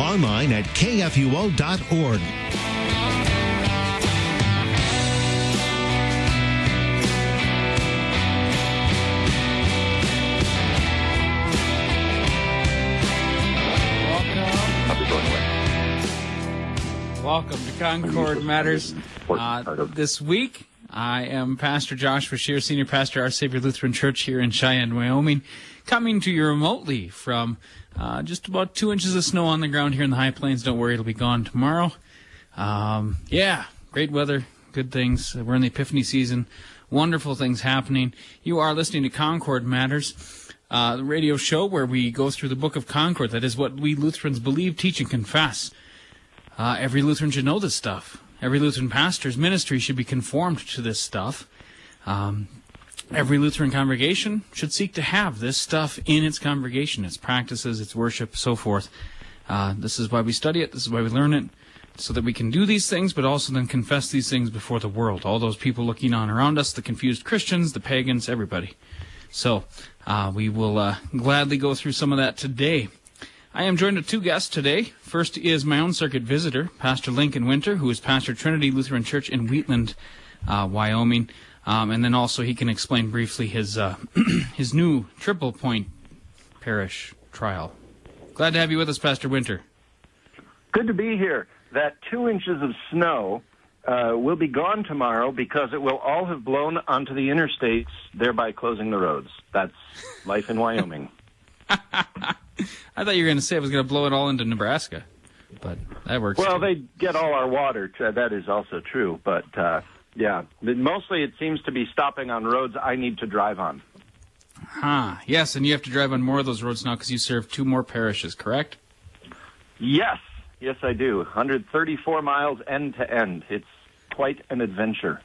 Online at kfuo.org. Welcome to Concord Matters. Uh, this week, I am Pastor Josh Bashir, Senior Pastor, Our Savior Lutheran Church here in Cheyenne, Wyoming, coming to you remotely from uh, just about two inches of snow on the ground here in the High Plains. Don't worry, it'll be gone tomorrow. Um, yeah, great weather, good things. We're in the Epiphany season, wonderful things happening. You are listening to Concord Matters. Uh, the radio show where we go through the book of Concord. That is what we Lutherans believe, teach, and confess. Uh, every Lutheran should know this stuff. Every Lutheran pastor's ministry should be conformed to this stuff. Um, every Lutheran congregation should seek to have this stuff in its congregation, its practices, its worship, so forth. Uh, this is why we study it. This is why we learn it, so that we can do these things, but also then confess these things before the world. All those people looking on around us, the confused Christians, the pagans, everybody. So uh, we will uh, gladly go through some of that today. I am joined with two guests today. First is my own circuit visitor, Pastor Lincoln Winter, who is pastor Trinity Lutheran Church in Wheatland, uh, Wyoming, um, and then also he can explain briefly his uh, his new Triple Point Parish trial. Glad to have you with us, Pastor Winter. Good to be here. That two inches of snow uh, will be gone tomorrow because it will all have blown onto the interstates, thereby closing the roads. That's life in Wyoming. I thought you were going to say it was going to blow it all into Nebraska, but that works. Well, too. they get all our water. That is also true, but uh, yeah, mostly it seems to be stopping on roads I need to drive on. Huh. Yes, and you have to drive on more of those roads now because you serve two more parishes, correct? Yes, yes, I do. 134 miles end to end. It's quite an adventure.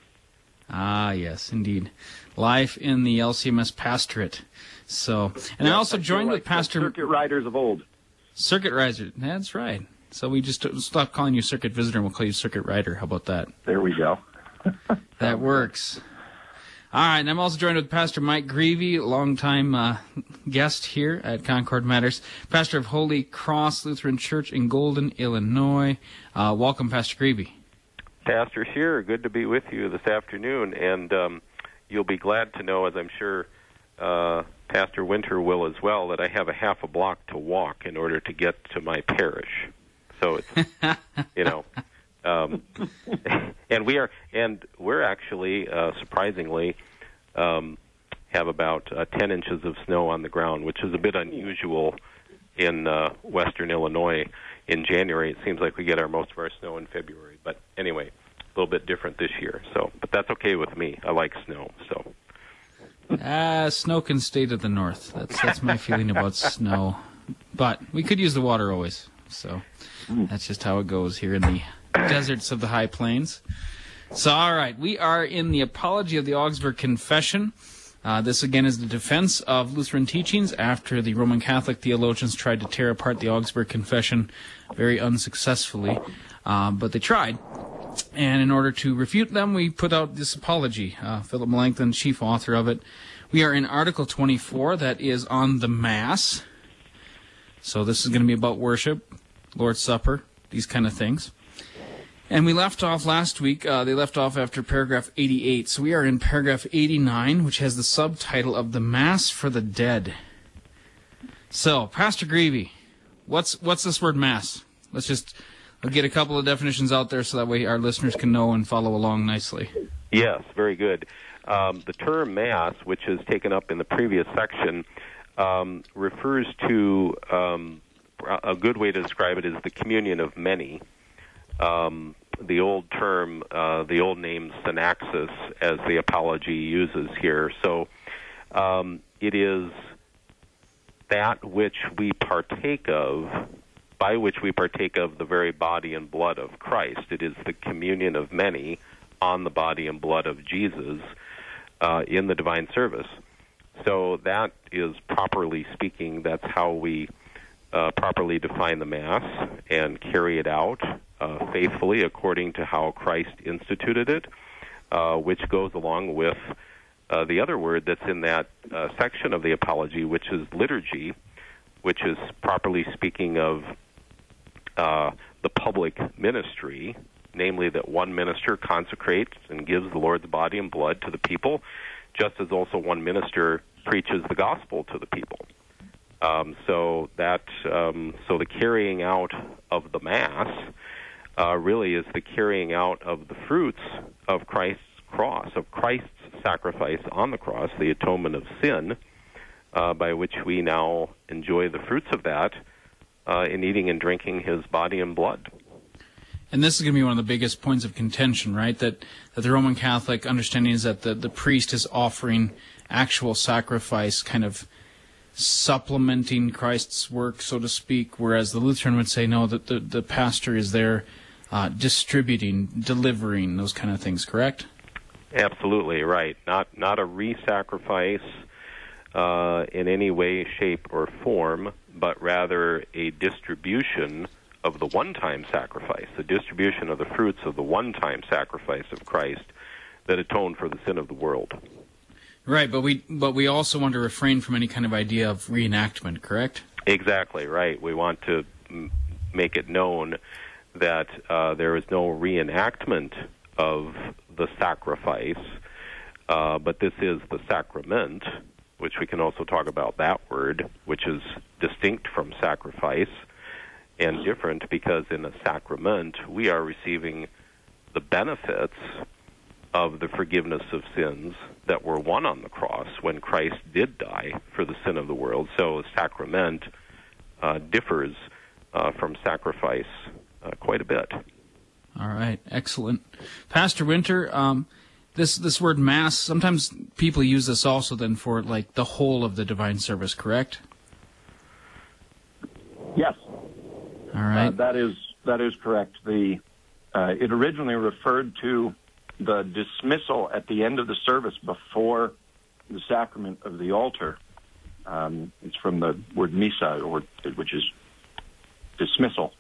Ah, yes, indeed. Life in the LCMS pastorate. So, and yes, I also I joined like with Pastor Circuit Riders of old. Circuit Rider. That's right. So we just stop calling you Circuit Visitor and we'll call you Circuit Rider. How about that? There we go. that works. All right, and I'm also joined with Pastor Mike Greevy, longtime uh, guest here at Concord Matters, pastor of Holy Cross Lutheran Church in Golden, Illinois. Uh, welcome, Pastor Greevy. Pastor Shearer, good to be with you this afternoon, and um, you'll be glad to know, as I'm sure uh, Pastor Winter will as well, that I have a half a block to walk in order to get to my parish. So it's you know, um, and we are and we're actually uh, surprisingly um, have about uh, 10 inches of snow on the ground, which is a bit unusual in uh, western Illinois in January. It seems like we get our most of our snow in February, but anyway, a little bit different this year. So, but that's okay with me. I like snow, so. Ah, snow can stay to the north. That's that's my feeling about snow. But we could use the water always. So that's just how it goes here in the deserts of the high plains. So all right, we are in the apology of the Augsburg Confession. Uh, this again is the defense of Lutheran teachings after the Roman Catholic theologians tried to tear apart the Augsburg Confession very unsuccessfully. Uh, but they tried. And in order to refute them, we put out this apology. Uh, Philip Melanchthon, chief author of it. We are in Article 24, that is on the Mass. So this is going to be about worship, Lord's Supper, these kind of things. And we left off last week, uh, they left off after paragraph 88. So we are in paragraph 89, which has the subtitle of The Mass for the Dead. So, Pastor Greevy, what's, what's this word Mass? Let's just I'll get a couple of definitions out there so that way our listeners can know and follow along nicely. Yes, very good. Um, the term Mass, which is taken up in the previous section, um, refers to um, a good way to describe it is the communion of many. Um, the old term, uh, the old name synaxis, as the apology uses here. So um, it is that which we partake of by which we partake of the very body and blood of Christ. It is the communion of many on the body and blood of Jesus uh, in the divine service. So that is properly speaking, that's how we uh, properly define the Mass and carry it out uh, faithfully according to how Christ instituted it, uh, which goes along with uh, the other word that's in that uh, section of the Apology, which is liturgy, which is properly speaking of uh, the public ministry, namely that one minister consecrates and gives the Lord's body and blood to the people, just as also one minister preaches the gospel to the people. Um, so that um, so the carrying out of the mass uh, really is the carrying out of the fruits of Christ's cross, of Christ's sacrifice on the cross, the atonement of sin, uh, by which we now enjoy the fruits of that uh, in eating and drinking His body and blood. And this is going to be one of the biggest points of contention, right? That that the Roman Catholic understanding is that the, the priest is offering actual sacrifice, kind of supplementing Christ's work, so to speak, whereas the Lutheran would say no, that the, the pastor is there uh, distributing, delivering, those kind of things, correct? Absolutely right. Not not a re-sacrifice uh, in any way, shape, or form, but rather a distribution of the one-time sacrifice, the distribution of the fruits of the one-time sacrifice of Christ that atoned for the sin of the world. Right, but we but we also want to refrain from any kind of idea of reenactment, correct? Exactly right. We want to m- make it known that uh, there is no reenactment of the sacrifice, uh, but this is the sacrament, which we can also talk about that word, which is distinct from sacrifice and different because in a sacrament we are receiving the benefits of the forgiveness of sins that were won on the cross when Christ did die for the sin of the world. So, a sacrament uh, differs uh, from sacrifice quite a bit. All right, excellent, Pastor Winter. Um, this this word mass. Sometimes people use this also then for like the whole of the divine service. Correct? Yes. All right. Uh, that is that is correct. The uh, it originally referred to the dismissal at the end of the service before the sacrament of the altar. Um, it's from the word missa, or which is dismissal.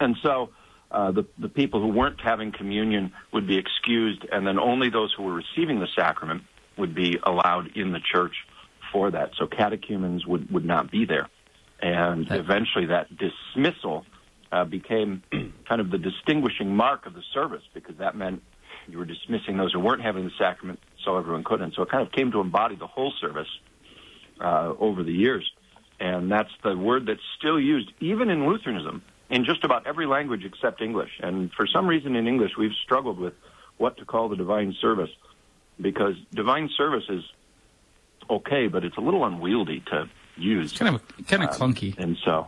And so uh, the the people who weren't having communion would be excused, and then only those who were receiving the sacrament would be allowed in the church for that. So catechumens would would not be there, and eventually that dismissal uh, became kind of the distinguishing mark of the service because that meant you were dismissing those who weren't having the sacrament so everyone could. And so it kind of came to embody the whole service uh, over the years. And that's the word that's still used, even in Lutheranism, in just about every language except English. And for some reason in English, we've struggled with what to call the divine service because divine service is okay, but it's a little unwieldy to use. It's kind of kind of uh, clunky. And so,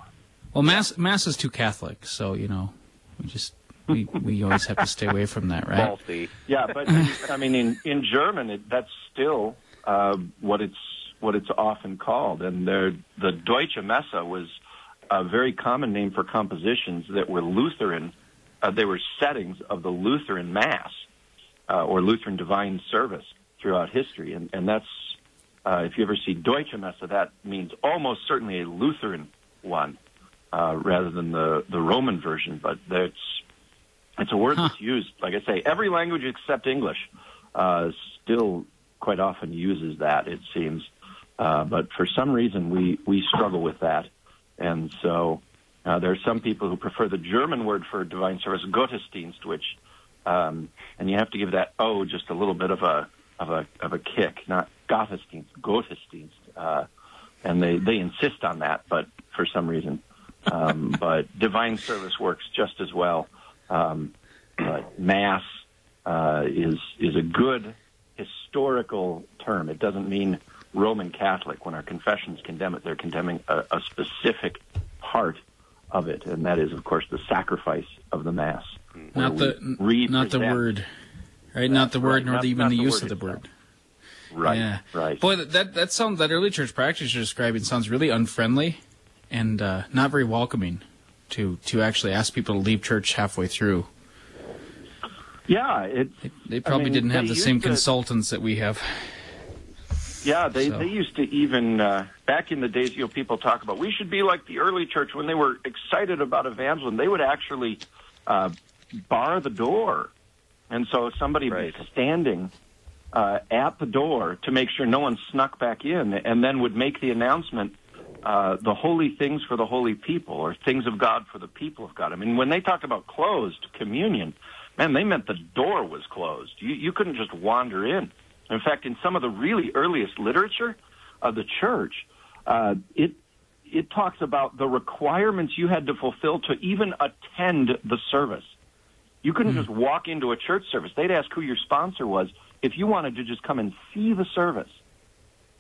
well, mass mass is too Catholic, so you know, we just we we always have to stay away from that, right? Faulty. Yeah, but I mean, in in German, it, that's still uh, what it's what it's often called, and the the Deutsche Messe was a very common name for compositions that were Lutheran. Uh, they were settings of the Lutheran Mass uh, or Lutheran Divine Service throughout history, and and that's uh, if you ever see Deutsche Messe, that means almost certainly a Lutheran one uh, rather than the the Roman version, but that's it's a word huh. that's used, like I say, every language except English uh, still quite often uses that, it seems. Uh, but for some reason, we, we struggle with that. And so uh, there are some people who prefer the German word for divine service, Gottesdienst, which, um, and you have to give that O just a little bit of a, of a, of a kick, not Gottesdienst, Gottesdienst. Uh, and they, they insist on that, but for some reason. Um, but divine service works just as well. Um, but mass uh, is is a good historical term. It doesn't mean Roman Catholic. When our confessions condemn it, they're condemning a, a specific part of it, and that is, of course, the sacrifice of the mass. Not the not the word, right? Not the word, right. nor not, even the, the use of the word. Right. Yeah. Right. Boy, that that, that sounds that early church practice you're describing sounds really unfriendly and uh, not very welcoming to to actually ask people to leave church halfway through. Yeah, it. They, they probably I mean, didn't have the same to, consultants that we have. Yeah, they so. they used to even uh, back in the days. You know, people talk about we should be like the early church when they were excited about evangelism. They would actually uh, bar the door, and so somebody right. was standing uh, at the door to make sure no one snuck back in, and then would make the announcement. Uh, the holy things for the holy people, or things of God for the people of God. I mean, when they talk about closed communion, man, they meant the door was closed. You, you couldn't just wander in. In fact, in some of the really earliest literature of the church, uh, it it talks about the requirements you had to fulfill to even attend the service. You couldn't mm-hmm. just walk into a church service. They'd ask who your sponsor was if you wanted to just come and see the service.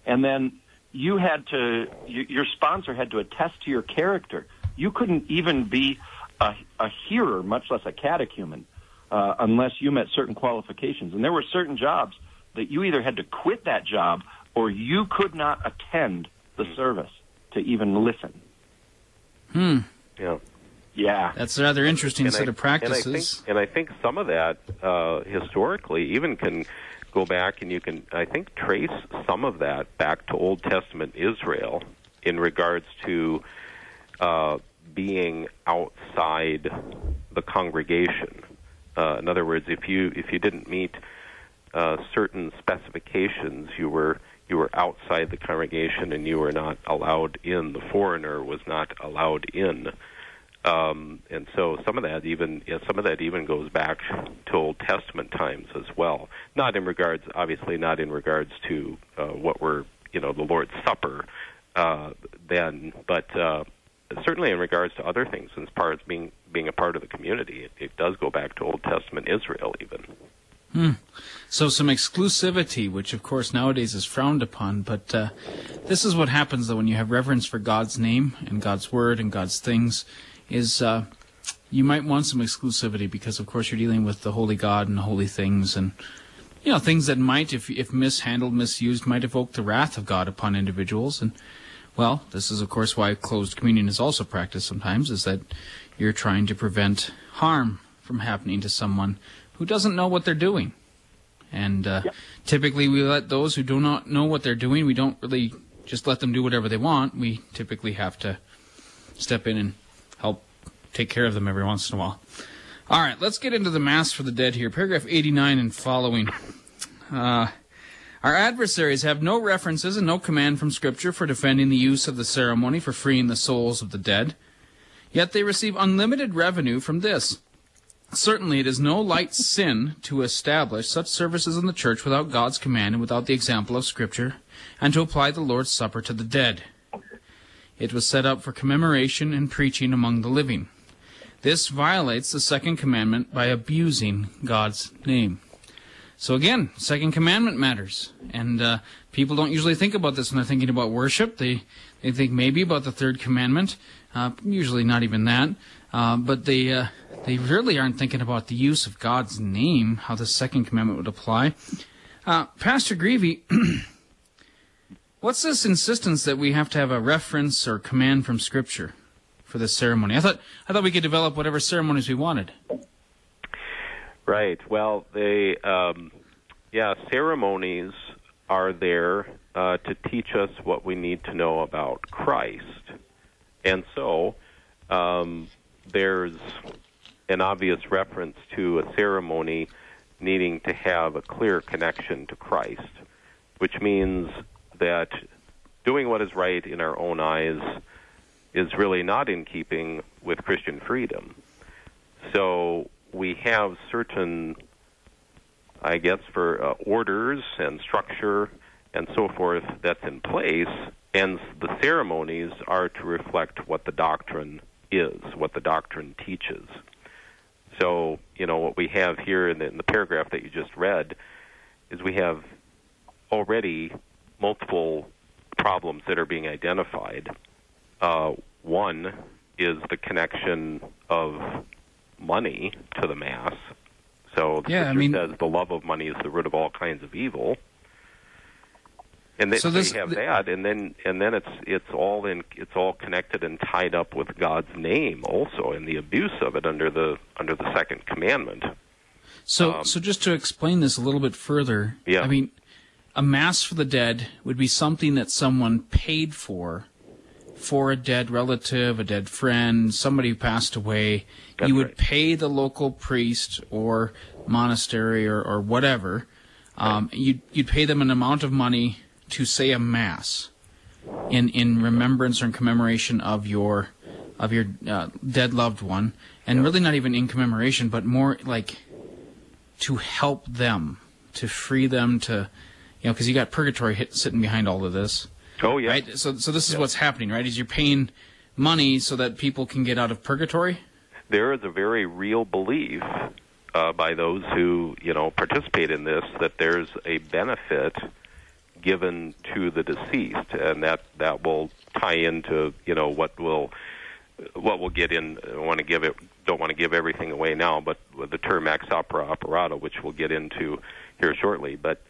And then you had to, your sponsor had to attest to your character. You couldn't even be a, a hearer, much less a catechumen, uh, unless you met certain qualifications. And there were certain jobs that you either had to quit that job or you could not attend the hmm. service to even listen. Hmm. Yeah. Yeah. That's a rather interesting and set I, of practices. And I, think, and I think some of that uh, historically even can go back and you can, I think, trace some of that back to Old Testament Israel in regards to uh, being outside the congregation. Uh, in other words, if you if you didn't meet uh, certain specifications, you were you were outside the congregation and you were not allowed in. The foreigner was not allowed in, um, and so some of that even some of that even goes back to Old Testament times as well. Not in regards, obviously, not in regards to uh, what were you know the Lord's Supper uh, then, but uh, certainly in regards to other things, as far as being being a part of the community, it, it does go back to Old Testament Israel even. Hmm. So some exclusivity, which of course nowadays is frowned upon, but uh, this is what happens though when you have reverence for God's name and God's word and God's things, is uh, you might want some exclusivity because of course you're dealing with the holy God and holy things and you know things that might, if if mishandled, misused, might evoke the wrath of God upon individuals. And well, this is of course why closed communion is also practiced sometimes, is that you're trying to prevent harm from happening to someone who doesn't know what they're doing. And uh, yep. typically, we let those who do not know what they're doing. We don't really just let them do whatever they want. We typically have to step in and help take care of them every once in a while. All right, let's get into the Mass for the Dead here. Paragraph 89 and following. Uh, our adversaries have no references and no command from Scripture for defending the use of the ceremony for freeing the souls of the dead. Yet they receive unlimited revenue from this. Certainly, it is no light sin to establish such services in the church without God's command and without the example of Scripture, and to apply the Lord's Supper to the dead. It was set up for commemoration and preaching among the living. This violates the second commandment by abusing God's name. So again, second commandment matters, and uh, people don't usually think about this when they're thinking about worship. They they think maybe about the third commandment, uh, usually not even that, uh, but they uh, they really aren't thinking about the use of God's name, how the second commandment would apply. Uh, Pastor Greavy, what's this insistence that we have to have a reference or command from Scripture for this ceremony? I thought I thought we could develop whatever ceremonies we wanted. Right. Well, they, um, yeah, ceremonies are there uh, to teach us what we need to know about Christ, and so um, there's an obvious reference to a ceremony needing to have a clear connection to Christ, which means that doing what is right in our own eyes is really not in keeping with Christian freedom. So we have certain, I guess, for uh, orders and structure and so forth that's in place, and the ceremonies are to reflect what the doctrine is, what the doctrine teaches. So, you know, what we have here in the, in the paragraph that you just read is we have already multiple problems that are being identified. Uh, one is the connection of money to the mass. So the yeah, scripture I mean, says the love of money is the root of all kinds of evil. And they, so this, they have that, and then and then it's it's all in it's all connected and tied up with God's name also, and the abuse of it under the under the second commandment. So um, so just to explain this a little bit further, yeah. I mean, a mass for the dead would be something that someone paid for for a dead relative, a dead friend, somebody who passed away. That's you would right. pay the local priest or monastery or, or whatever. Um, right. you'd, you'd pay them an amount of money to say a mass in in remembrance or in commemoration of your of your uh, dead loved one, and really not even in commemoration, but more like to help them, to free them to, you know, because you got purgatory hit, sitting behind all of this. Oh yeah. Right. So so this is what's happening, right? Is you're paying money so that people can get out of purgatory. There is a very real belief uh, by those who you know participate in this that there's a benefit given to the deceased, and that that will tie into you know what will what we'll get in. I want to give it don't want to give everything away now, but the term ex opere operato, which we'll get into here shortly. But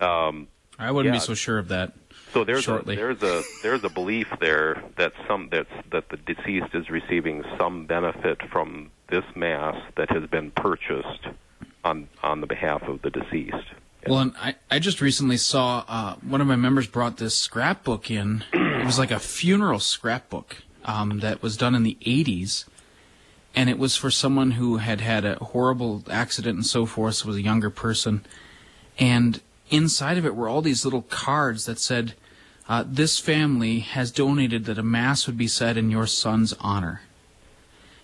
um, I wouldn't yeah. be so sure of that. So there's shortly. a there's a there's a belief there that some that's that the deceased is receiving some benefit from this mass that has been purchased on on the behalf of the deceased. Well, and I, I just recently saw uh, one of my members brought this scrapbook in. it was like a funeral scrapbook um, that was done in the 80s. And it was for someone who had had a horrible accident and so forth, so was a younger person. And inside of it were all these little cards that said, uh, This family has donated that a mass would be said in your son's honor.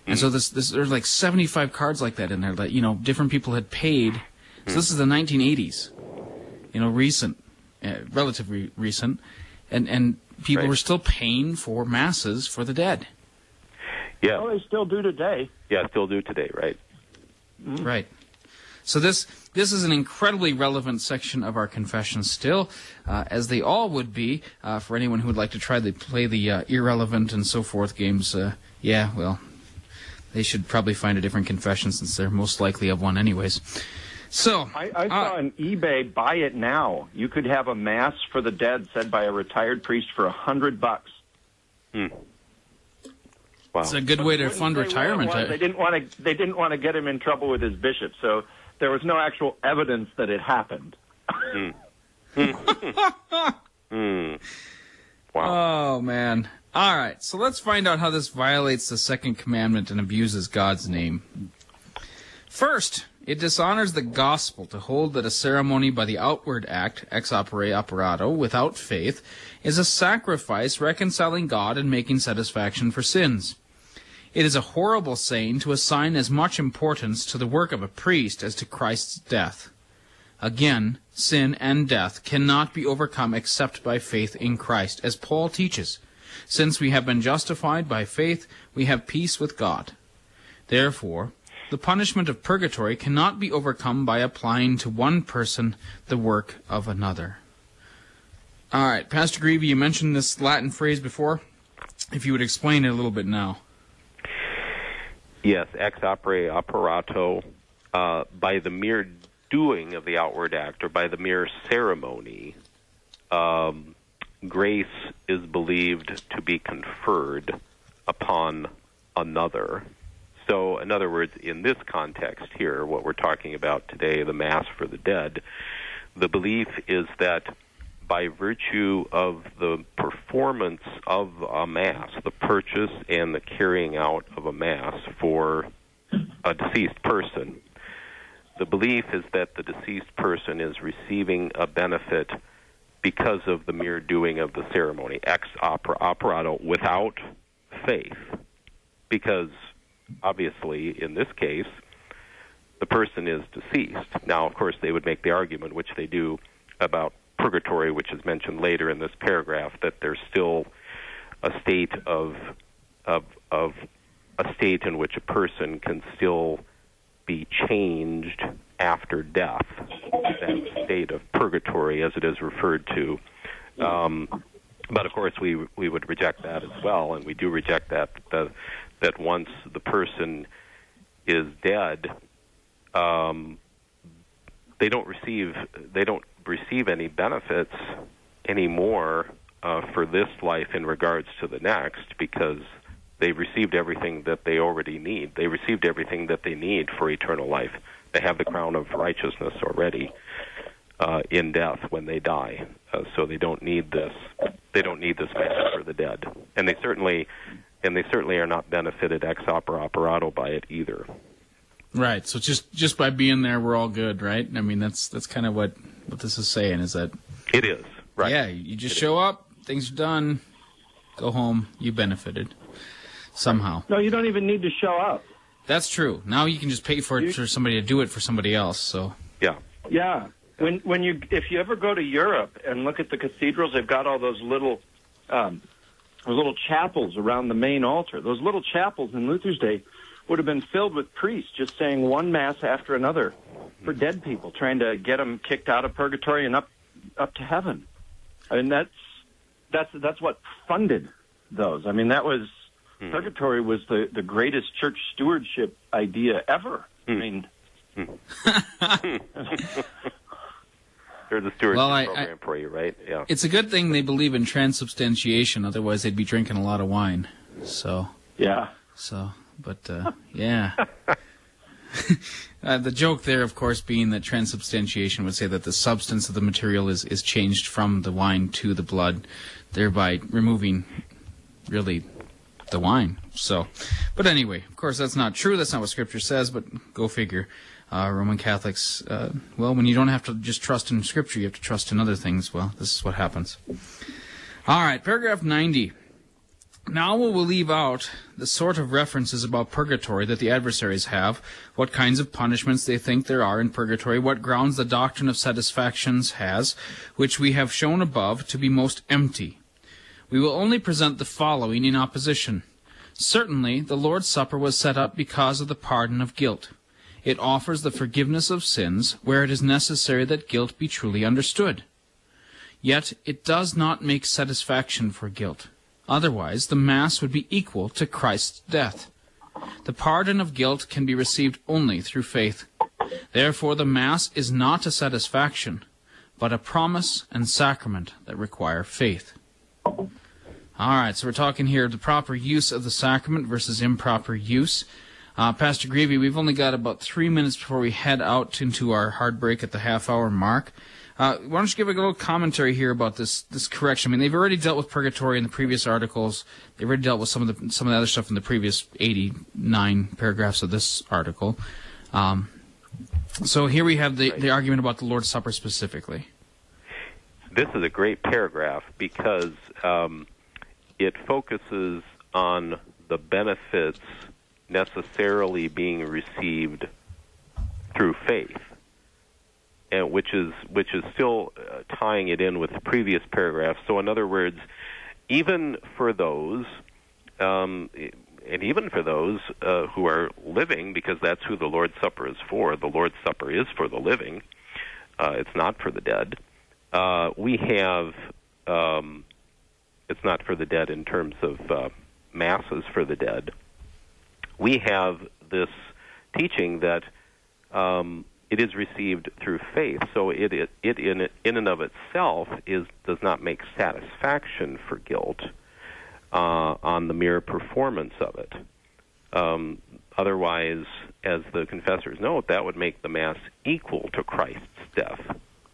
And so this, this there's like 75 cards like that in there that you know different people had paid. So this is the 1980s, you know, recent, uh, relatively recent, and and people Right. were still paying for masses for the dead. Yeah, Well, they still do today. yeah, still do today, right? Right. So this this is an incredibly relevant section of our confession still, uh, as they all would be uh, for anyone who would like to try to play the uh, irrelevant and so forth games. Uh, yeah, well, they should probably find a different confession since they're most likely of one, anyways. So I, I saw uh, on eBay, buy it now. You could have a mass for the dead said by a retired priest for a hundred bucks. Hmm. Wow. it's a good way to fund say where it retirement. was. I- They didn't want to. They didn't want to get him in trouble with his bishop, so there was no actual evidence that it happened. Hmm. Wow. Oh man. All right, so let's find out how this violates the second commandment and abuses God's name. First, it dishonors the gospel to hold that a ceremony by the outward act, ex opere operato, without faith, is a sacrifice reconciling God and making satisfaction for sins. It is a horrible saying to assign as much importance to the work of a priest as to Christ's death. Again, sin and death cannot be overcome except by faith in Christ, as Paul teaches. Since we have been justified by faith, we have peace with God. Therefore, the punishment of purgatory cannot be overcome by applying to one person the work of another. All right, Pastor Greavy, you mentioned this Latin phrase before. If you would explain it a little bit now. Yes, ex opere operato, uh, by the mere doing of the outward act or by the mere ceremony, um, grace is believed to be conferred upon another. So, in other words, in this context here, what we're talking about today, the Mass for the dead, the belief is that by virtue of the performance of a Mass, the purchase and the carrying out of a Mass for a deceased person, the belief is that the deceased person is receiving a benefit because of the mere doing of the ceremony, ex opere operato, without faith. Because obviously, in this case, the person is deceased. Now, of course, they would make the argument, which they do, about purgatory, which is mentioned later in this paragraph, that there's still a state of of of a state in which a person can still be changed after death. That state of purgatory, as it is referred to. Um, but of course, we we would reject that as well, and we do reject that that, that once the person is dead, um, they don't receive they don't receive any benefits anymore uh, for this life in regards to the next because they've received everything that they already need. They received everything that they need for eternal life. They have the crown of righteousness already uh, in death when they die, uh, so they don't need this. They don't need this manna for the dead, and they certainly, and they certainly are not benefited ex opere operato by it either. Right. So just just by being there, we're all good, right? I mean, that's that's kind of what what this is saying is that it is right. Yeah, you just it show is. up, things are done, go home, you benefited somehow. No, you don't even need to show up. That's true. Now you can just pay for it you, for somebody to do it for somebody else. So yeah, yeah. When when you if you ever go to Europe and look at the cathedrals, they've got all those little um, those little chapels around the main altar. Those little chapels in Luther's day would have been filled with priests just saying one mass after another for dead people, trying to get them kicked out of purgatory and up up to heaven. I mean that's that's that's what funded those. I mean that was mm. purgatory was the the greatest church stewardship idea ever. Mm. I mean. There's a stewardship well, I, program I, for you, right? Yeah. It's a good thing they believe in transubstantiation. Otherwise, they'd be drinking a lot of wine. So. Yeah. So but uh, yeah. uh, the joke there, of course, being that transubstantiation would say that the substance of the material is, is changed from the wine to the blood, thereby removing really the wine. So, but anyway, of course, that's not true. That's not what Scripture says. But go figure. Uh, Roman Catholics, uh, well, when you don't have to just trust in Scripture, you have to trust in other things. Well, this is what happens. All right, paragraph 90. Now we will leave out the sort of references about purgatory that the adversaries have, what kinds of punishments they think there are in purgatory, what grounds the doctrine of satisfactions has, which we have shown above to be most empty. We will only present the following in opposition. Certainly, the Lord's Supper was set up because of the pardon of guilt. It offers the forgiveness of sins where it is necessary that guilt be truly understood. Yet it does not make satisfaction for guilt. Otherwise, the Mass would be equal to Christ's death. The pardon of guilt can be received only through faith. Therefore, the Mass is not a satisfaction, but a promise and sacrament that require faith. All right, so we're talking here the proper use of the sacrament versus improper use. Uh, Pastor Greavy, we've only got about three minutes before we head out into our hard break at the half hour mark. Uh, why don't you give a little commentary here about this this correction? I mean, they've already dealt with purgatory in the previous articles. They've already dealt with some of the some of the other stuff in the previous 89 paragraphs of this article. Um, so here we have the, the argument about the Lord's Supper specifically. This is a great paragraph because um, it focuses on the benefits necessarily being received through faith and which is which is still uh, tying it in with the previous paragraph. So, in other words, even for those, um, and even for those uh, who are living, because that's who the Lord's Supper is for. The Lord's Supper is for the living; uh, it's not for the dead. Uh, we have. Um, it's not for the dead in terms of uh, masses for the dead. We have this teaching that um, it is received through faith. So it, it, it in, in and of itself is, does not make satisfaction for guilt uh, on the mere performance of it. Um, otherwise, as the confessors note, that would make the Mass equal to Christ's death.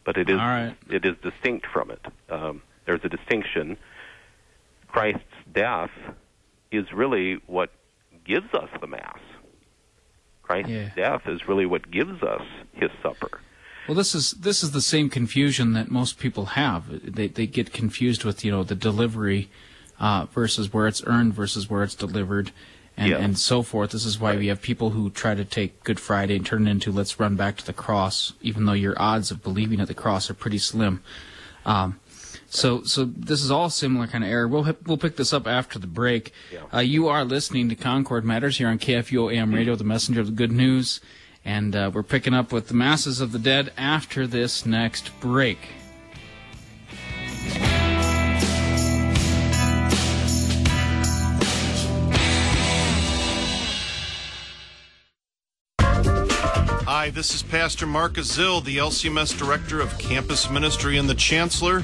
But it is, right. it is distinct from it. Um, there's a distinction. Christ's death is really what gives us the Mass. Christ's yeah. death is really what gives us his supper. Well, this is this is the same confusion that most people have. They they get confused with you know the delivery uh, versus where it's earned versus where it's delivered, and and so forth. This is why right. we have people who try to take Good Friday and turn it into let's run back to the cross, even though your odds of believing at the cross are pretty slim. Um, so, so this is all similar kind of error. We'll we'll pick this up after the break. Yeah. Uh, you are listening to Concord Matters here on KFUO AM Radio, the messenger of the good news, and uh, we're picking up with the masses of the dead after this next break. Hi, this is Pastor Marcus Zill, the LCMS Director of Campus Ministry and the Chancellor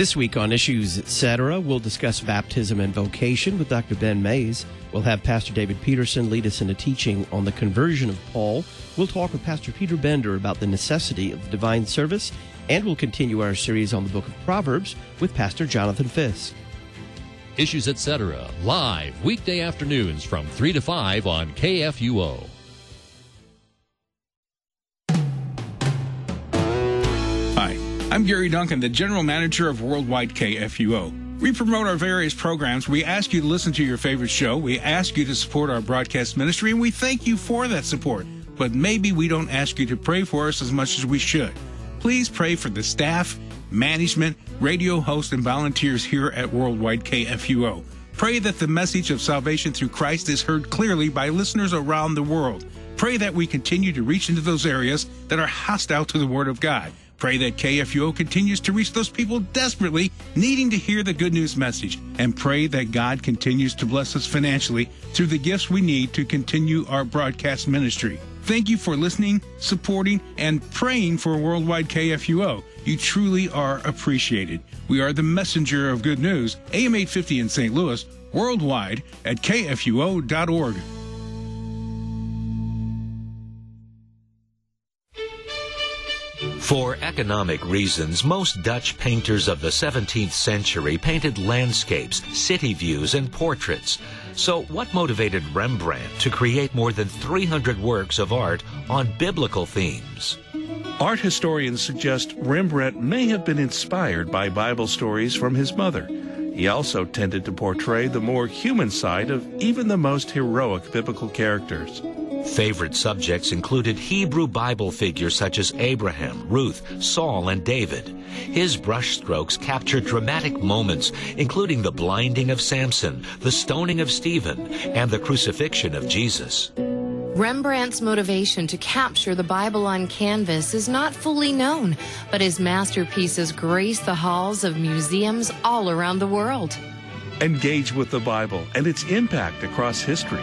This week on Issues Etc., we'll discuss baptism and vocation with Dr. Ben Mayes. We'll have Pastor David Peterson lead us in a teaching on the conversion of Paul. We'll talk with Pastor Peter Bender about the necessity of the divine service, and we'll continue our series on the book of Proverbs with Pastor Jonathan Fisk. Issues Etc., live weekday afternoons from 3 to 5 on KFUO. I'm Gary Duncan, the General Manager of Worldwide KFUO. We promote our various programs. We ask you to listen to your favorite show. We ask you to support our broadcast ministry, and we thank you for that support. But maybe we don't ask you to pray for us as much as we should. Please pray for the staff, management, radio hosts, and volunteers here at Worldwide KFUO. Pray that the message of salvation through Christ is heard clearly by listeners around the world. Pray that we continue to reach into those areas that are hostile to the Word of God. Pray that KFUO continues to reach those people desperately needing to hear the good news message. And pray that God continues to bless us financially through the gifts we need to continue our broadcast ministry. Thank you for listening, supporting, and praying for Worldwide KFUO. You truly are appreciated. We are the messenger of good news, AM 850 in St. Louis, worldwide at kfuo.org. For economic reasons, most Dutch painters of the 17th century painted landscapes, city views, and portraits. So, what motivated Rembrandt to create more than 300 works of art on biblical themes? Art historians suggest Rembrandt may have been inspired by Bible stories from his mother. He also tended to portray the more human side of even the most heroic biblical characters. Favorite subjects included Hebrew Bible figures such as Abraham, Ruth, Saul, and David. His brushstrokes captured dramatic moments, including the blinding of Samson, the stoning of Stephen, and the crucifixion of Jesus. Rembrandt's motivation to capture the Bible on canvas is not fully known, but his masterpieces grace the halls of museums all around the world. Engage with the Bible and its impact across history.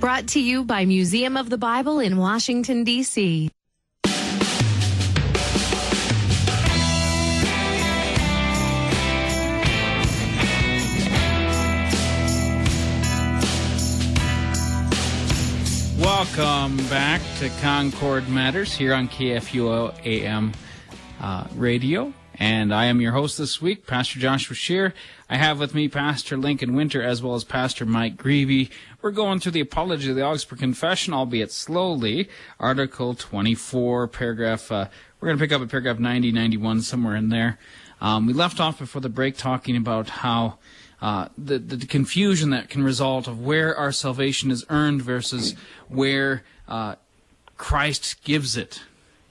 Brought to you by Museum of the Bible in Washington, D.C. Welcome back to Concord Matters here on KFUO AM uh, radio. And I am your host this week, Pastor Joshua Scheer. I have with me Pastor Lincoln Winter as well as Pastor Mike Greavy. We're going through the Apology of the Augsburg Confession, albeit slowly. Article 24, paragraph, uh, we're going to pick up at paragraph 90, 91, somewhere in there. Um, we left off before the break talking about how uh, the, the, confusion that can result of where our salvation is earned versus where uh, Christ gives it.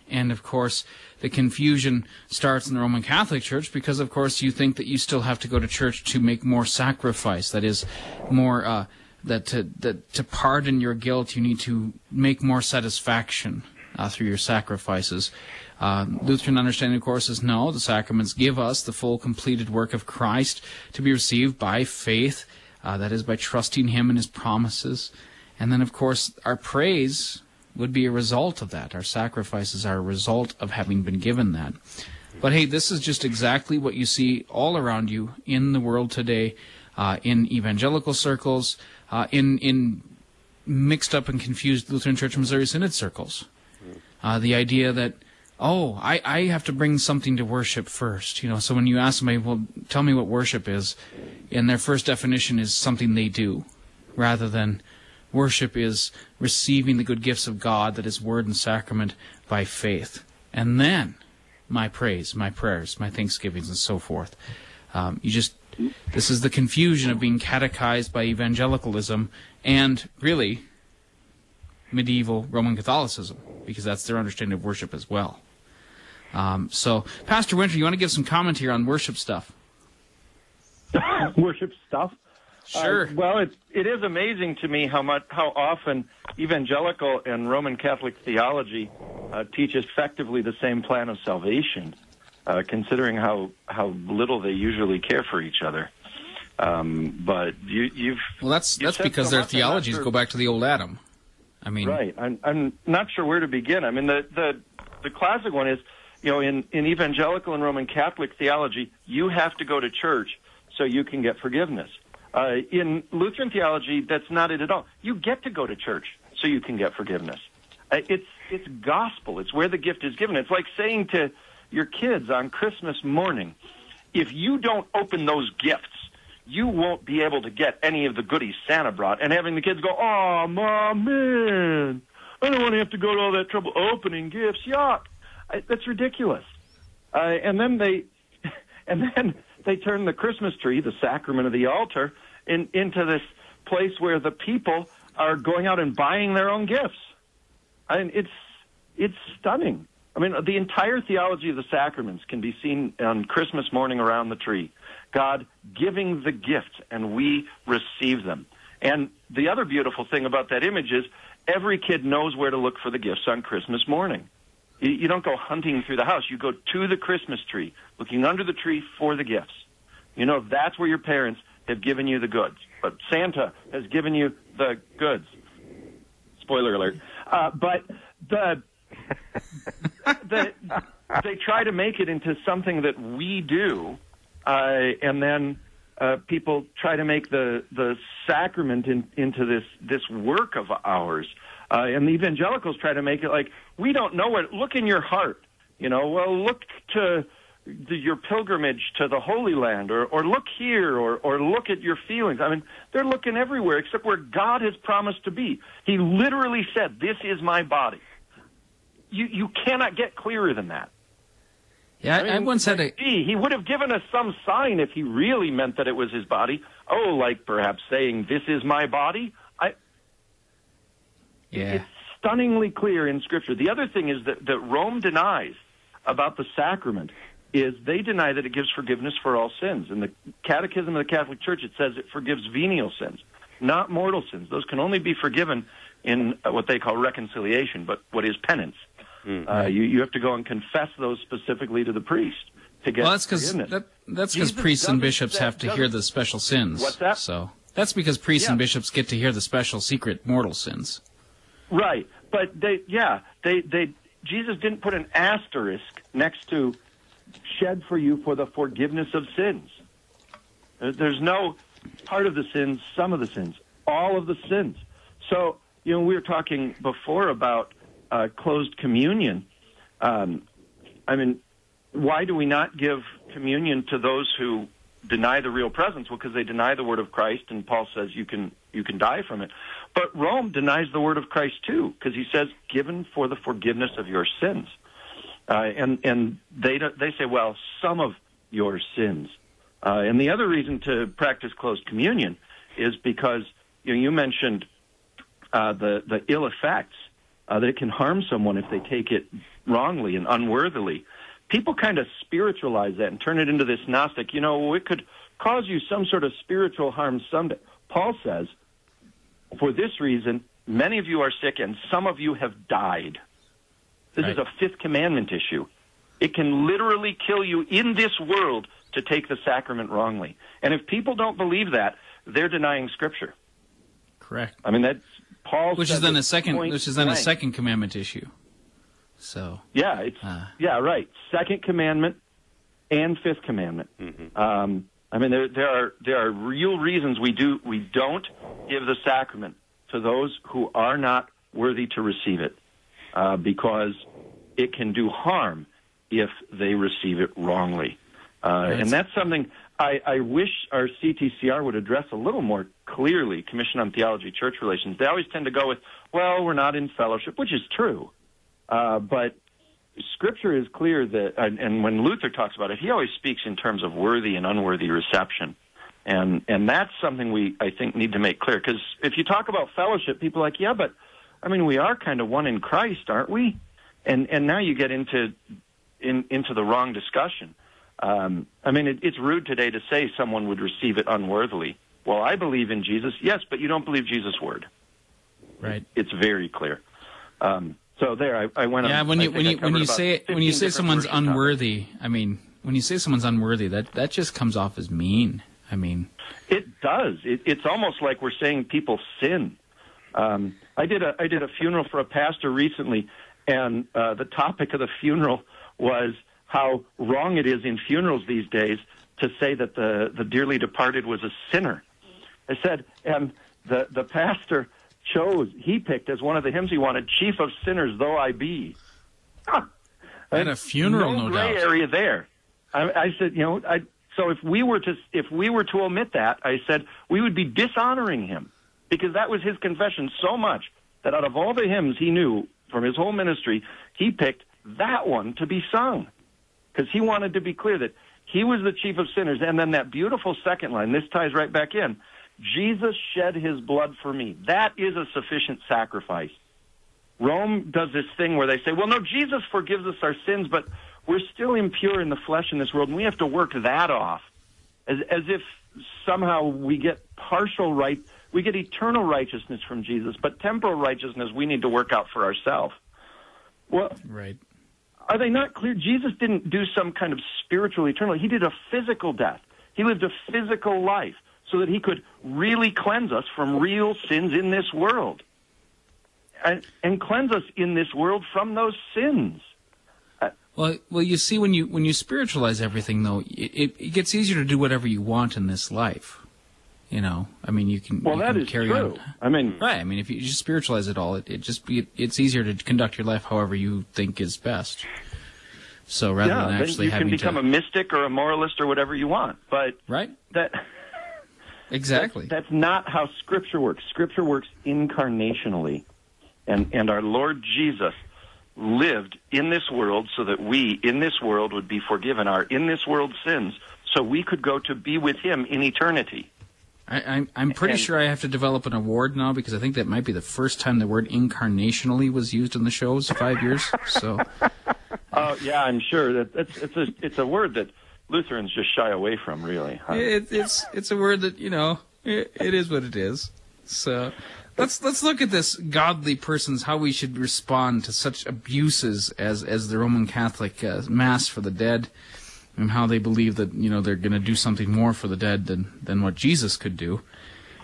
And of course, the confusion starts in the Roman Catholic Church because, of course, you think that you still have to go to church to make more sacrifice. That is, more uh, that to that to pardon your guilt, you need to make more satisfaction uh, through your sacrifices. Uh, Lutheran understanding, of course, is no. The sacraments give us the full, completed work of Christ to be received by faith. Uh, that is by trusting Him and His promises. And then, of course, our praise would be a result of that. Our sacrifices are a result of having been given that. But hey, this is just exactly what you see all around you in the world today, uh, in evangelical circles, uh, in in mixed up and confused Lutheran Church Missouri Synod circles. Uh, the idea that oh, I, I have to bring something to worship first. You know, so when you ask somebody, well, tell me what worship is, and their first definition is something they do, rather than Worship is receiving the good gifts of God, that is word and sacrament, by faith. And then my praise, my prayers, my thanksgivings, and so forth. Um, you just, this is the confusion of being catechized by evangelicalism and really medieval Roman Catholicism, because that's their understanding of worship as well. Um, so, Pastor Winter, you want to give some comment here on worship stuff? worship stuff. Sure. Uh, well, it it is amazing to me how much how often evangelical and Roman Catholic theology uh, teach effectively the same plan of salvation, uh, considering how how little they usually care for each other. Um, but you, you've well, that's you've that's because so their much, I'm not theologies sure- go back to the old Adam. I mean, right. I'm, I'm not sure where to begin. I mean, the, the, the classic one is, you know, in, in evangelical and Roman Catholic theology, you have to go to church so you can get forgiveness. Uh, in Lutheran theology, that's not it at all. You get to go to church so you can get forgiveness. Uh, it's, it's gospel. It's where the gift is given. It's like saying to your kids on Christmas morning, if you don't open those gifts, you won't be able to get any of the goodies Santa brought. And having the kids go, oh, mom, man, I don't want to have to go to all that trouble opening gifts. Yuck. I, that's ridiculous. Uh, and then they, and then they turn the Christmas tree, the sacrament of the altar, in, into this place where the people are going out and buying their own gifts. I And it's, it's stunning. I mean, the entire theology of the sacraments can be seen on Christmas morning around the tree. God giving the gifts, and we receive them. And the other beautiful thing about that image is every kid knows where to look for the gifts on Christmas morning. You, you don't go hunting through the house. You go to the Christmas tree, looking under the tree for the gifts. You know, that's where your parents have given you the goods. But Santa has given you the goods. Spoiler alert. Uh, but the, the, they try to make it into something that we do, uh, and then uh, people try to make the the sacrament in, into this this work of ours. Uh, and the evangelicals try to make it like we don't know it. Look in your heart, you know. Well, look to the, your pilgrimage to the Holy Land, or or look here, or or look at your feelings. I mean, they're looking everywhere except where God has promised to be. He literally said, "This is my body." You you cannot get clearer than that. Yeah, I, I once had a. Gee, he would have given us some sign if he really meant that it was his body. Oh, like perhaps saying, "This is my body." I. Yeah. It's stunningly clear in Scripture. The other thing is that that Rome denies about the sacrament is they deny that it gives forgiveness for all sins. In the Catechism of the Catholic Church, it says it forgives venial sins, not mortal sins. Those can only be forgiven in uh, what they call reconciliation, but what is penance. Uh, you, you have to go and confess those specifically to the priest to get Well, that's because forgiveness. that, that's because priests and bishops say- have to hear the special sins. What's that? So that's because priests Yeah. and bishops get to hear the special secret mortal sins. Right, but they, yeah, they, they, Jesus didn't put an asterisk next to shed for you for the forgiveness of sins. There's no part of the sins, some of the sins, all of the sins. So, you know, we were talking before about uh, closed communion. Um, I mean, why do we not give communion to those who deny the real presence? Well, because they deny the word of Christ, and Paul says you can you can die from it. But Rome denies the word of Christ too, because he says, "Given for the forgiveness of your sins," uh, and and they they say, "Well, some of your sins." Uh, and the other reason to practice closed communion is because you know you mentioned uh, the the ill effects uh, that it can harm someone if they take it wrongly and unworthily. People kind of spiritualize that and turn it into this Gnostic. You know, it could cause you some sort of spiritual harm someday. Paul says, for this reason, many of you are sick and some of you have died. This is a fifth commandment issue. It can literally kill you in this world to take the sacrament wrongly. And if people don't believe that, they're denying Scripture. Correct. I mean, that's Paul. Which is then a second. Which is then a second commandment issue. So Yeah, it's yeah, right. Second commandment and fifth commandment. Um, I mean, there there are there are real reasons we do we don't give the sacrament to those who are not worthy to receive it, uh, because it can do harm if they receive it wrongly, uh, and that's something I, I wish our CTCR would address a little more clearly. Commission on Theology, Church Relations. They always tend to go with, "Well, we're not in fellowship," which is true. Uh, but Scripture is clear that, and, and when Luther talks about it, he always speaks in terms of worthy and unworthy reception, and and that's something we I think need to make clear. Because if you talk about fellowship, people are like, yeah, but I mean, we are kind of one in Christ, aren't we? And and now you get into in, into the wrong discussion. Um, I mean, it, it's rude today to say someone would receive it unworthily. Well, I believe in Jesus, yes, but you don't believe Jesus' word. Right. It's very clear. Um, so there, I, I went. Yeah, on, when you when you when you say when you say someone's unworthy, I mean, when you say someone's unworthy, that that just comes off as mean. I mean, It does. It, it's almost like we're saying people sin. Um, I did a I did a funeral for a pastor recently, and uh, the topic of the funeral was how wrong it is in funerals these days to say that the the dearly departed was a sinner. I said, and the the pastor chose he picked as one of the hymns he wanted, "Chief of Sinners though I be." At a funeral, no gray doubt. area there. I, I said, you know, I, so if we were to if we were to omit that, I said we would be dishonoring him because that was his confession so much that out of all the hymns he knew from his whole ministry, he picked that one to be sung because he wanted to be clear that he was the chief of sinners. And then that beautiful second line, this ties right back in. Jesus shed his blood for me. That is a sufficient sacrifice. Rome does this thing where they say, well, no, Jesus forgives us our sins, but we're still impure in the flesh in this world, and we have to work that off. As, as if somehow we get partial right, we get eternal righteousness from Jesus, but temporal righteousness we need to work out for ourselves. Well, right. are they not clear? Jesus didn't do some kind of spiritual eternal. He did a physical death. He lived a physical life so that he could really cleanse us from real sins in this world. And, and cleanse us in this world from those sins. Well, well, you see, when you when you spiritualize everything, though, it, it gets easier to do whatever you want in this life. You know, I mean, you can. Well, you that can is carry true. On. I mean, right. I mean, if you just spiritualize it all, it, it just be it's easier to conduct your life however you think is best. So rather yeah, than actually you can become to, a mystic or a moralist or whatever you want. But right, that exactly. that's not how Scripture works. Scripture works incarnationally, and and our Lord Jesus lived in this world so that we in this world would be forgiven our in this world sins, so we could go to be with Him in eternity. I, I'm I'm pretty And- sure I have to develop an award now because I think that might be the first time the word incarnationally was used in the shows five years. So Oh yeah, I'm sure that it's it's a it's a word that Lutherans just shy away from, really. it, it's it's a word that you know it, it is what it is. So let's let's look at this godly person's how we should respond to such abuses as as the Roman Catholic uh, Mass for the dead, and how they believe that you know they're going to do something more for the dead than than what Jesus could do.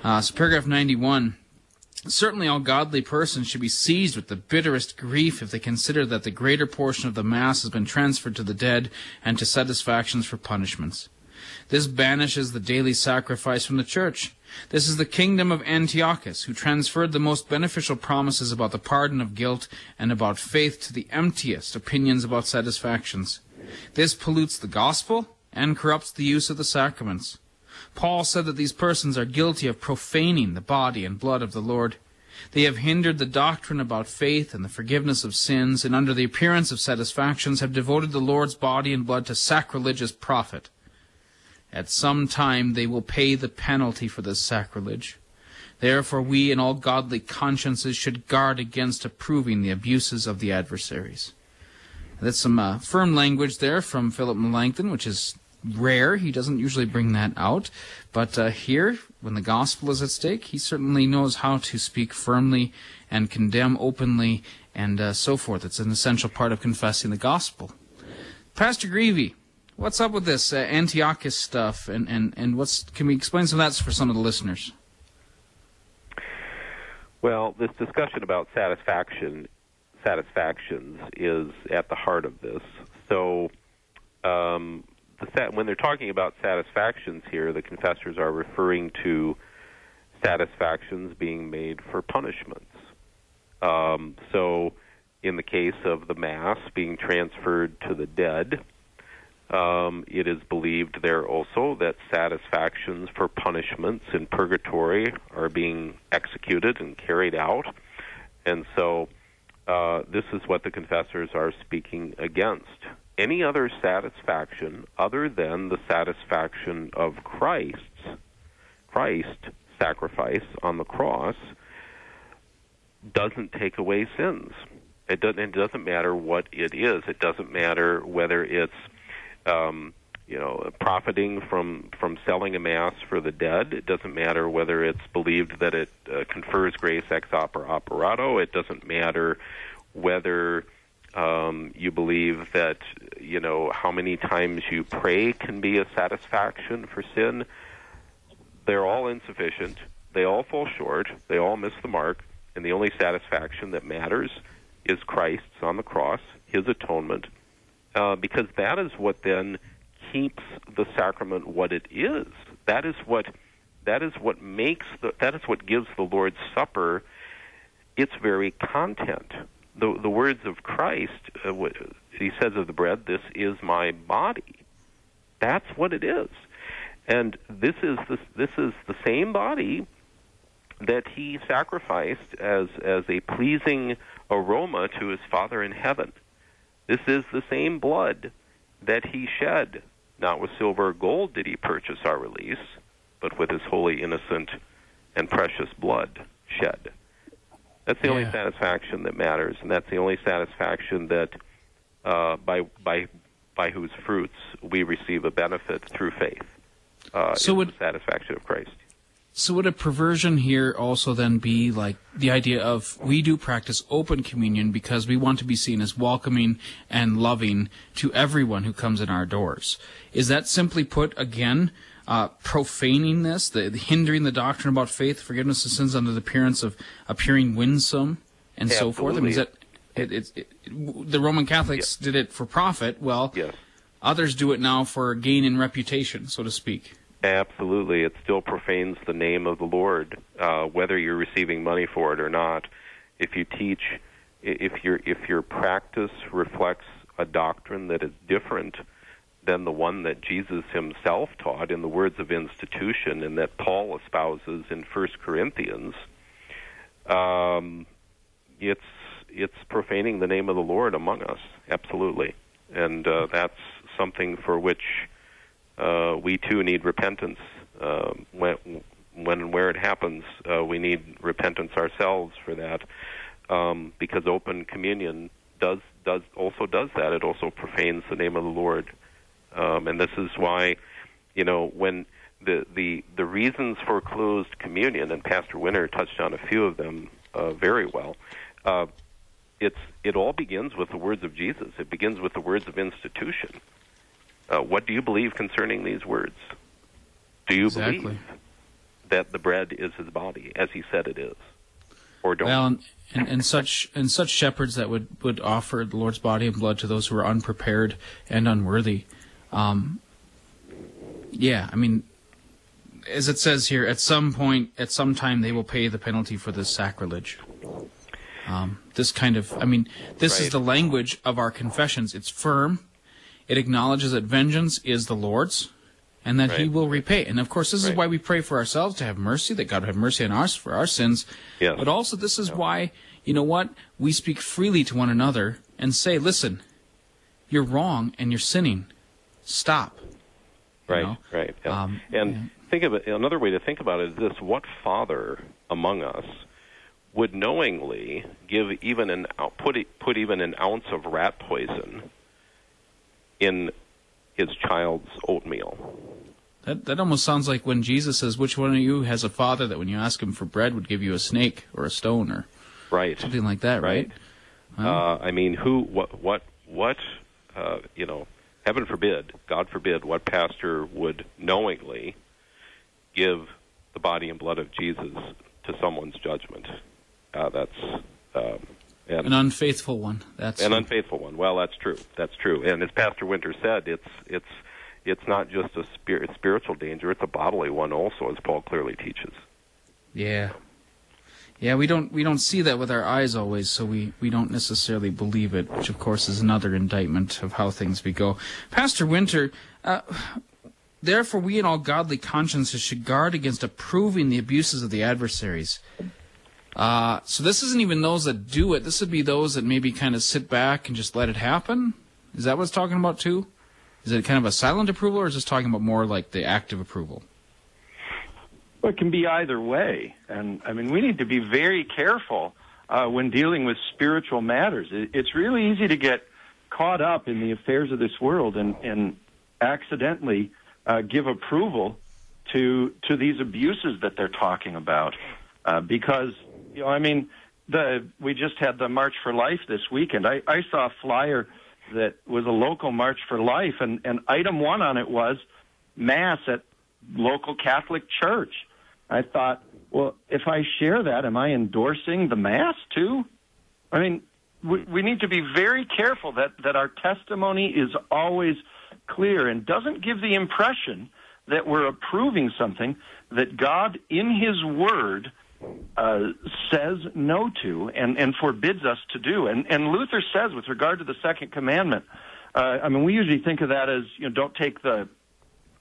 Uh, so paragraph ninety one. Certainly, all godly persons should be seized with the bitterest grief if they consider that the greater portion of the Mass has been transferred to the dead and to satisfactions for punishments. This banishes the daily sacrifice from the church. This is the kingdom of Antiochus, who transferred the most beneficial promises about the pardon of guilt and about faith to the emptiest opinions about satisfactions. This pollutes the gospel and corrupts the use of the sacraments. Paul said that these persons are guilty of profaning the body and blood of the Lord. They have hindered the doctrine about faith and the forgiveness of sins, and under the appearance of satisfactions have devoted the Lord's body and blood to sacrilegious profit. At some time they will pay the penalty for this sacrilege. Therefore we in all godly consciences should guard against approving the abuses of the adversaries. That's some uh, firm language there from Philip Melanchthon, which is rare. He doesn't usually bring that out. But uh, here, when the gospel is at stake, he certainly knows how to speak firmly and condemn openly and uh, so forth. It's an essential part of confessing the gospel. Pastor Greavy, what's up with this uh, Antiochus stuff, and, and, and what's can we explain some of that for some of the listeners? Well, this discussion about satisfaction, satisfactions is at the heart of this. So, um, the sat- when they're talking about satisfactions here, the confessors are referring to satisfactions being made for punishments. Um, so, in the case of the Mass being transferred to the dead, um, it is believed there also that satisfactions for punishments in purgatory are being executed and carried out. And so uh, this is what the confessors are speaking against. Any other satisfaction other than the satisfaction of Christ's Christ sacrifice on the cross doesn't take away sins. It doesn't. It doesn't matter what it is. It doesn't matter whether it's um, you know, profiting from from selling a mass for the dead. It doesn't matter whether it's believed that it uh, confers grace ex opere operato. It doesn't matter whether um, you believe that you know how many times you pray can be a satisfaction for sin. They're all insufficient. They all fall short. They all miss the mark. And the only satisfaction that matters is Christ's on the cross, His atonement, uh, because that is what then keeps the sacrament what it is. That is what that is what makes the that is what gives the Lord's Supper its very content. The the words of Christ, uh, what, he says of the bread, "This is my body." That's what it is, and this is the, this is the same body that he sacrificed as as a pleasing aroma to his Father in heaven. This is the same blood that he shed not with silver or gold did he purchase our release, but with his holy, innocent, and precious blood shed. That's the yeah. only satisfaction that matters, and that's the only satisfaction that uh, by by by whose fruits we receive a benefit through faith. Uh, so would, the satisfaction of Christ. So would a perversion here also then be like the idea of we do practice open communion because we want to be seen as welcoming and loving to everyone who comes in our doors? Is that simply put again uh, profaning this, the, the, hindering the doctrine about faith, forgiveness of sins under the appearance of appearing winsome and so forth? I mean, is that it, it, it, the Roman Catholics did it for profit. Well, yes. others do it now for gain in reputation, so to speak. Absolutely, it still profanes the name of the Lord, uh, whether you're receiving money for it or not. If you teach, if your if your practice reflects a doctrine that is different than the one that Jesus himself taught in the words of institution and that Paul espouses in First Corinthians, um, it's it's profaning the name of the Lord among us. Absolutely, and uh, that's something for which uh, we too need repentance. Uh, when, when and where it happens, uh, we need repentance ourselves for that, um, because open communion does does also does that. It also profanes the name of the Lord, um, and this is why, you know, when the the the reasons for closed communion, and Pastor Winter touched on a few of them uh, very well. Uh, it's it all begins with the words of Jesus. It begins with the words of institution. Uh, what do you believe concerning these words? Do you exactly. believe that the bread is his body, as he said it is, or don't? Well, and, and, and such and such shepherds that would would offer the Lord's body and blood to those who are unprepared and unworthy. Um, yeah, I mean, as it says here, at some point, at some time, they will pay the penalty for this sacrilege. Um, this kind of, I mean, this right. is the language of our confessions. It's firm it acknowledges that vengeance is the Lord's and that right. he will repay. And of course, this right. is why we pray for ourselves to have mercy, that God have mercy on us for our sins. Yes. But also, this is yeah. why, you know what? We speak freely to one another and say, listen, you're wrong and you're sinning. Stop. Right, know? right. Yeah. Um, and yeah. think of it, another way to think about it is this what father among us would knowingly give even an put put even an ounce of rat poison in his child's oatmeal. That that almost sounds like when Jesus says, "Which one of you has a father that when you ask him for bread would give you a snake or a stone or right something like that?" Right. right? Uh, I mean, who, what, what, what? Uh, you know, heaven forbid, God forbid, what pastor would knowingly give the body and blood of Jesus to someone's judgment? Uh, that's um, and an unfaithful one. That's an unfaithful one. Well, that's true. That's true. And as Pastor Winter said, it's it's it's not just a spirit, spiritual danger; it's a bodily one also, as Paul clearly teaches. Yeah, yeah. We don't we don't see that with our eyes always, so we we don't necessarily believe it, which of course is another indictment of how things be go. Pastor Winter. Uh, Therefore, we in all godly consciences should guard against approving the abuses of the adversaries. Uh, so this isn't even those that do it. This would be those that maybe kind of sit back and just let it happen. Is that what it's talking about too? Is it kind of a silent approval, or is this talking about more like the active approval? Well, it can be either way, and I mean we need to be very careful uh, when dealing with spiritual matters. It's really easy to get caught up in the affairs of this world and, and accidentally uh, give approval to to these abuses that they're talking about, uh, because you know, I mean, the we just had the March for Life this weekend. I, I saw a flyer that was a local March for Life, and, and item one on it was mass at local Catholic church. I thought, well, if I share that, am I endorsing the mass too? I mean, we, we need to be very careful that, that our testimony is always clear and doesn't give the impression that we're approving something that God, in His Word, uh, says no to and, and forbids us to do. And, and Luther says, with regard to the second commandment, uh, I mean, we usually think of that as you know, don't take the,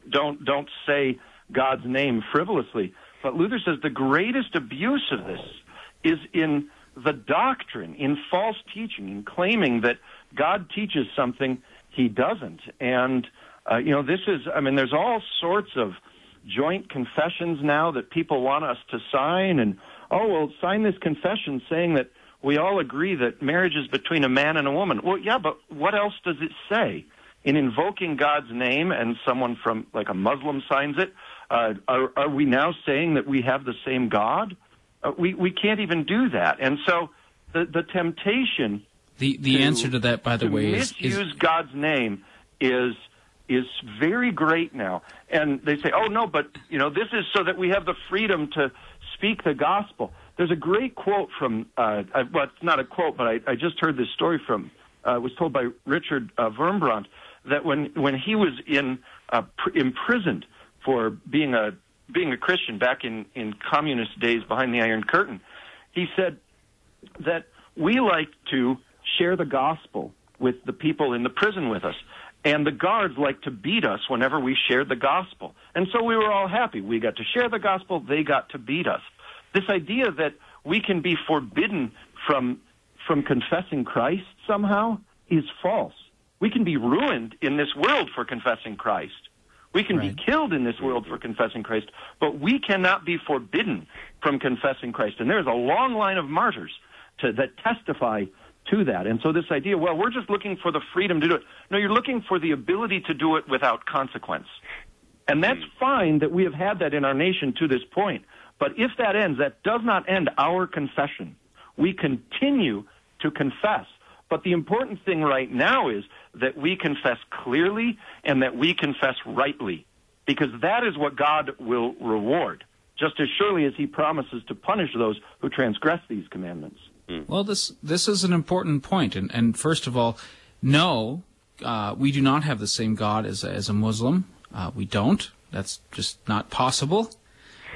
don't don't say God's name frivolously. But Luther says the greatest abuse of this is in the doctrine, in false teaching, in claiming that God teaches something He doesn't. And uh, you know, this is, I mean, there's all sorts of joint confessions now that people want us to sign. And oh well sign this confession saying that we all agree that marriage is between a man and a woman. Well yeah but what else does it say? In invoking god's name and someone from like a muslim signs it uh, are, are we now saying that we have the same god uh, we we can't even do that and so the the temptation the the to, answer to that by the way is, is god's name is is very great now. And they say, oh, no, but, you know, this is so that we have the freedom to speak the gospel. There's a great quote from, uh, well, it's not a quote, but I, I just heard this story from, uh, was told by Richard uh, Wurmbrand, that when, when he was in, uh, pr- imprisoned for being a, being a Christian back in, in communist days behind the Iron Curtain, he said that we like to share the gospel with the people in the prison with us. And the guards liked to beat us whenever we shared the gospel. And so we were all happy. We got to share the gospel, they got to beat us. This idea that we can be forbidden from, from confessing Christ somehow is false. We can be ruined in this world for confessing Christ. We can right. be killed in this world for confessing Christ, but we cannot be forbidden from confessing Christ. And there's a long line of martyrs to, that testify to that. And so this idea, well, we're just looking for the freedom to do it. No, you're looking for the ability to do it without consequence. And that's fine that we have had that in our nation to this point. But if that ends, that does not end our confession. We continue to confess. But the important thing right now is that we confess clearly and that we confess rightly. Because that is what God will reward, just as surely as he promises to punish those who transgress these commandments. Mm. Well, this this is an important point, and and first of all, no, uh, we do not have the same God as as a Muslim. Uh, we don't. That's just not possible.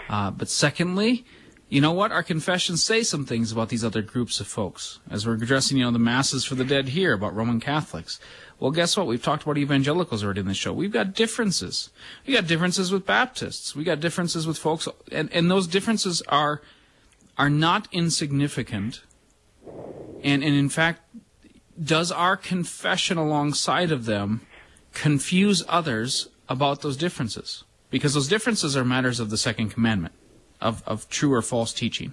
Uh, but secondly, you know what? Our confessions say some things about these other groups of folks. As we're addressing, you know, the masses for the dead here about Roman Catholics. Well, guess what? We've talked about evangelicals already in the show. We've got differences. We got differences with Baptists. We got differences with folks, and and those differences are are not insignificant and, and in fact, does our confession alongside of them confuse others about those differences? Because those differences are matters of the second commandment, of, of true or false teaching.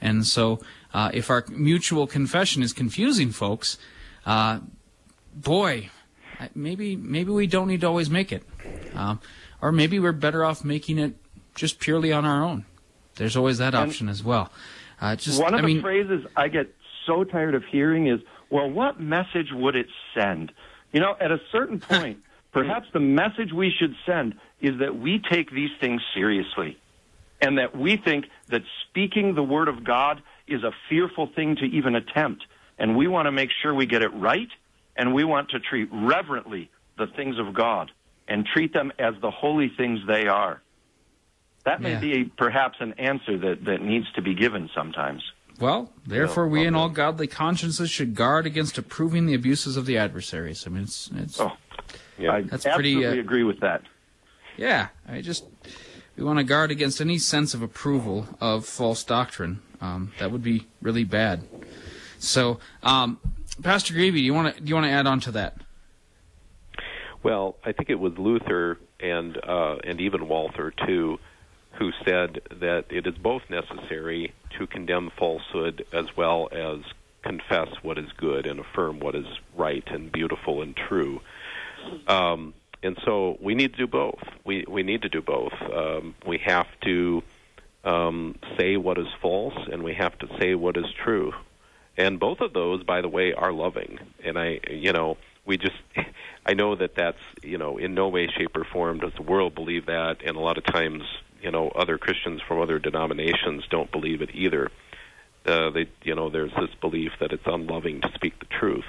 And so, uh, if our mutual confession is confusing folks, uh, boy, maybe maybe we don't need to always make it, um, or maybe we're better off making it just purely on our own. There's always that option as well. Uh, just, One of I the mean, phrases I get so tired of hearing is, well, what message would it send? You know, at a certain point, perhaps the message we should send is that we take these things seriously and that we think that speaking the word of God is a fearful thing to even attempt. And we want to make sure we get it right and we want to treat reverently the things of God and treat them as the holy things they are. That may yeah. be perhaps an answer that, that needs to be given sometimes. Well, therefore, we in all godly consciences should guard against approving the abuses of the adversaries. I mean, it's it's. Oh, yeah, I that's absolutely pretty, uh, agree with that. Yeah, I just we want to guard against any sense of approval of false doctrine. Um, that would be really bad. So, um, Pastor Greavy, do you want to do you want to add on to that? Well, I think it was Luther and uh, and even Walther too who said that it is both necessary to condemn falsehood as well as confess what is good and affirm what is right and beautiful and true. Um, and so we need to do both. We we need to do both. Um, we have to um, say what is false, and we have to say what is true. And both of those, by the way, are loving. And I, you know, we just, I know that that's, you know, in no way, shape, or form does the world believe that, and a lot of times, you know, other Christians from other denominations don't believe it either. Uh, they, you know, there's this belief that it's unloving to speak the truth.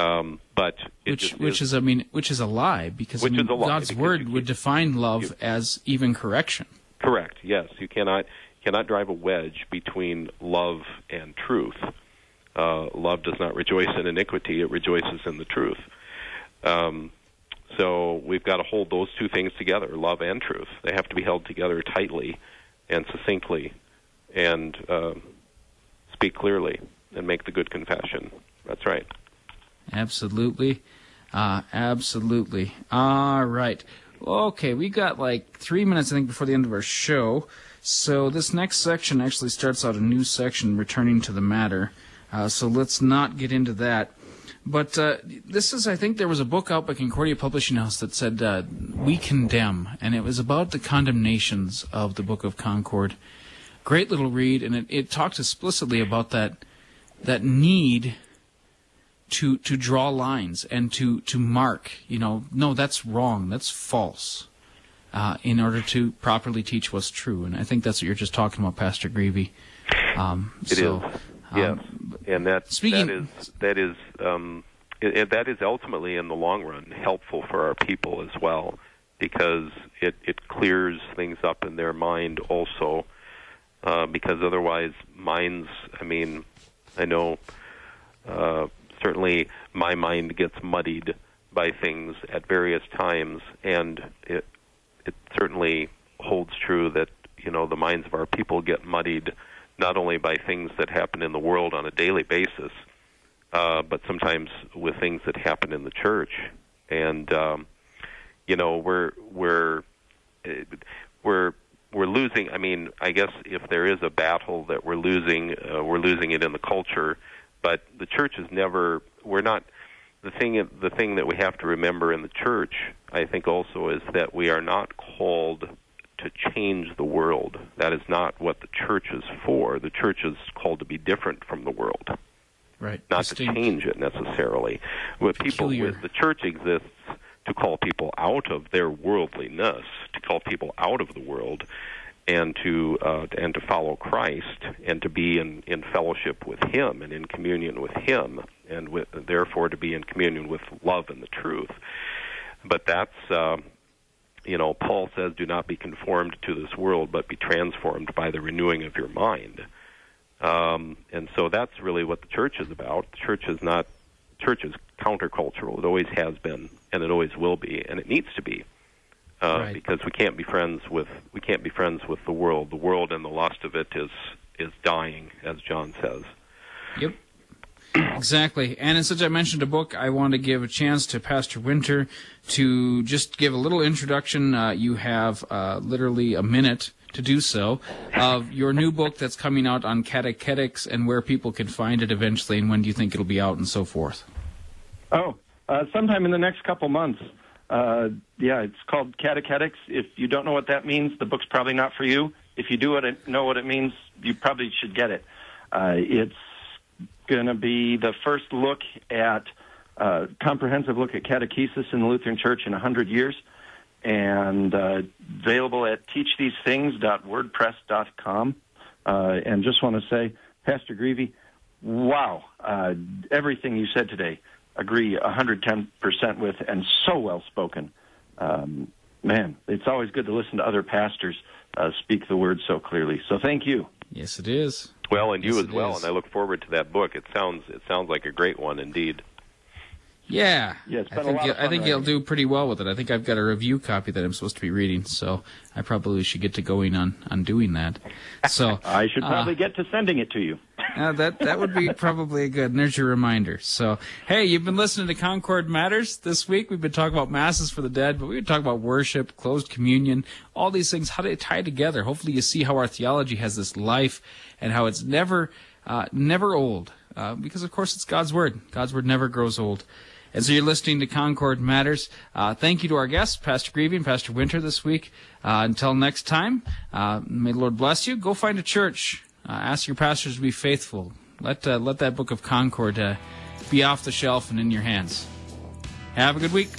Um, but which, which is, is, I mean, which is a lie because I mean, God's word would define love you, as even correction. Correct. Yes, you cannot cannot drive a wedge between love and truth. Uh, love does not rejoice in iniquity; it rejoices in the truth. Um, so we've got to hold those two things together: love and truth. They have to be held together tightly and succinctly, and uh, speak clearly and make the good confession. That's right. Absolutely. Uh, absolutely. All right. Okay, we got like three minutes, I think, before the end of our show. So this next section actually starts out a new section, returning to the matter. Uh, so let's not get into that. But uh, this is, I think, there was a book out by Concordia Publishing House that said uh, "We Condemn," and it was about the condemnations of the Book of Concord. Great little read, and it, it talks explicitly about that that need to to draw lines and to to mark. You know, no, that's wrong. That's false. Uh, in order to properly teach what's true, and I think that's what you're just talking about, Pastor Greavy. Um, it so, is. Yes, um, and that speaking, that is that is um, it, it, that is ultimately in the long run helpful for our people as well, because it it clears things up in their mind also, uh, because otherwise minds. I mean, I know. Uh, certainly my mind gets muddied by things at various times, and it it certainly holds true that you know the minds of our people get muddied not only by things that happen in the world on a daily basis, uh, but sometimes with things that happen in the church, and um, you know we're we're we're we're losing. I mean, I guess if there is a battle that we're losing, uh, we're losing it in the culture but the church is never. We're not. The thing. The thing that we have to remember in the church, I think, also is that we are not called to change the world. That is not what the church is for. The church is called to be different from the world. Right. Not Distinct. to change it necessarily. With people with the church exists to call people out of their worldliness, to call people out of the world and to uh, and to follow Christ and to be in, in fellowship with Him and in communion with Him and with, therefore to be in communion with love and the truth. But that's uh, you know Paul says, "Do not be conformed to this world, but be transformed by the renewing of your mind." Um, and so that's really what the church is about. The church is not church is countercultural. It always has been, and it always will be, and it needs to be uh, right. because we can't be friends with we can't be friends with the world. The world and the lust of it is is dying, as John says. Yep. Exactly. And since I mentioned a book, I want to give a chance to Pastor Winter to just give a little introduction. Uh, you have uh, literally a minute to do so of your new book that's coming out on catechetics and where people can find it eventually and when do you think it'll be out and so forth. Oh, uh, sometime in the next couple months. Uh, yeah, it's called catechetics. If you don't know what that means, the book's probably not for you. If you do know what it means, you probably should get it. Uh, it's going to be the first look at uh, comprehensive look at catechesis in the Lutheran Church in 100 years, and uh, available at teachthesethings.wordpress.com. Uh, and just want to say, Pastor Greavy, wow, uh, everything you said today agree 110% with and so well spoken. Um, man, it's always good to listen to other pastors uh, speak the word so clearly. So thank you. Yes, it is. Well, and yes, you as well, is. and I look forward to that book. It sounds it sounds like a great one indeed. Yeah, yeah I think, I think you'll do pretty well with it. I think I've got a review copy that I'm supposed to be reading, so I probably should get to going on on doing that. So I should probably uh, get to sending it to you. uh, that that would be probably a good. And there's your reminder. So hey, you've been listening to Concord Matters this week. We've been talking about masses for the dead, but we've been talking about worship, closed communion, all these things, how do they tie together. Hopefully, you see how our theology has this life and how it's never uh, never old. Uh, because of course it's God's word. God's word never grows old. And so you're listening to Concord Matters. Uh, thank you to our guests, Pastor Greevy and Pastor Winter this week. Uh, until next time, uh, may the Lord bless you. Go find a church. Uh, ask your pastors to be faithful. Let, uh, let that book of Concord be off the shelf and in your hands. Have a good week.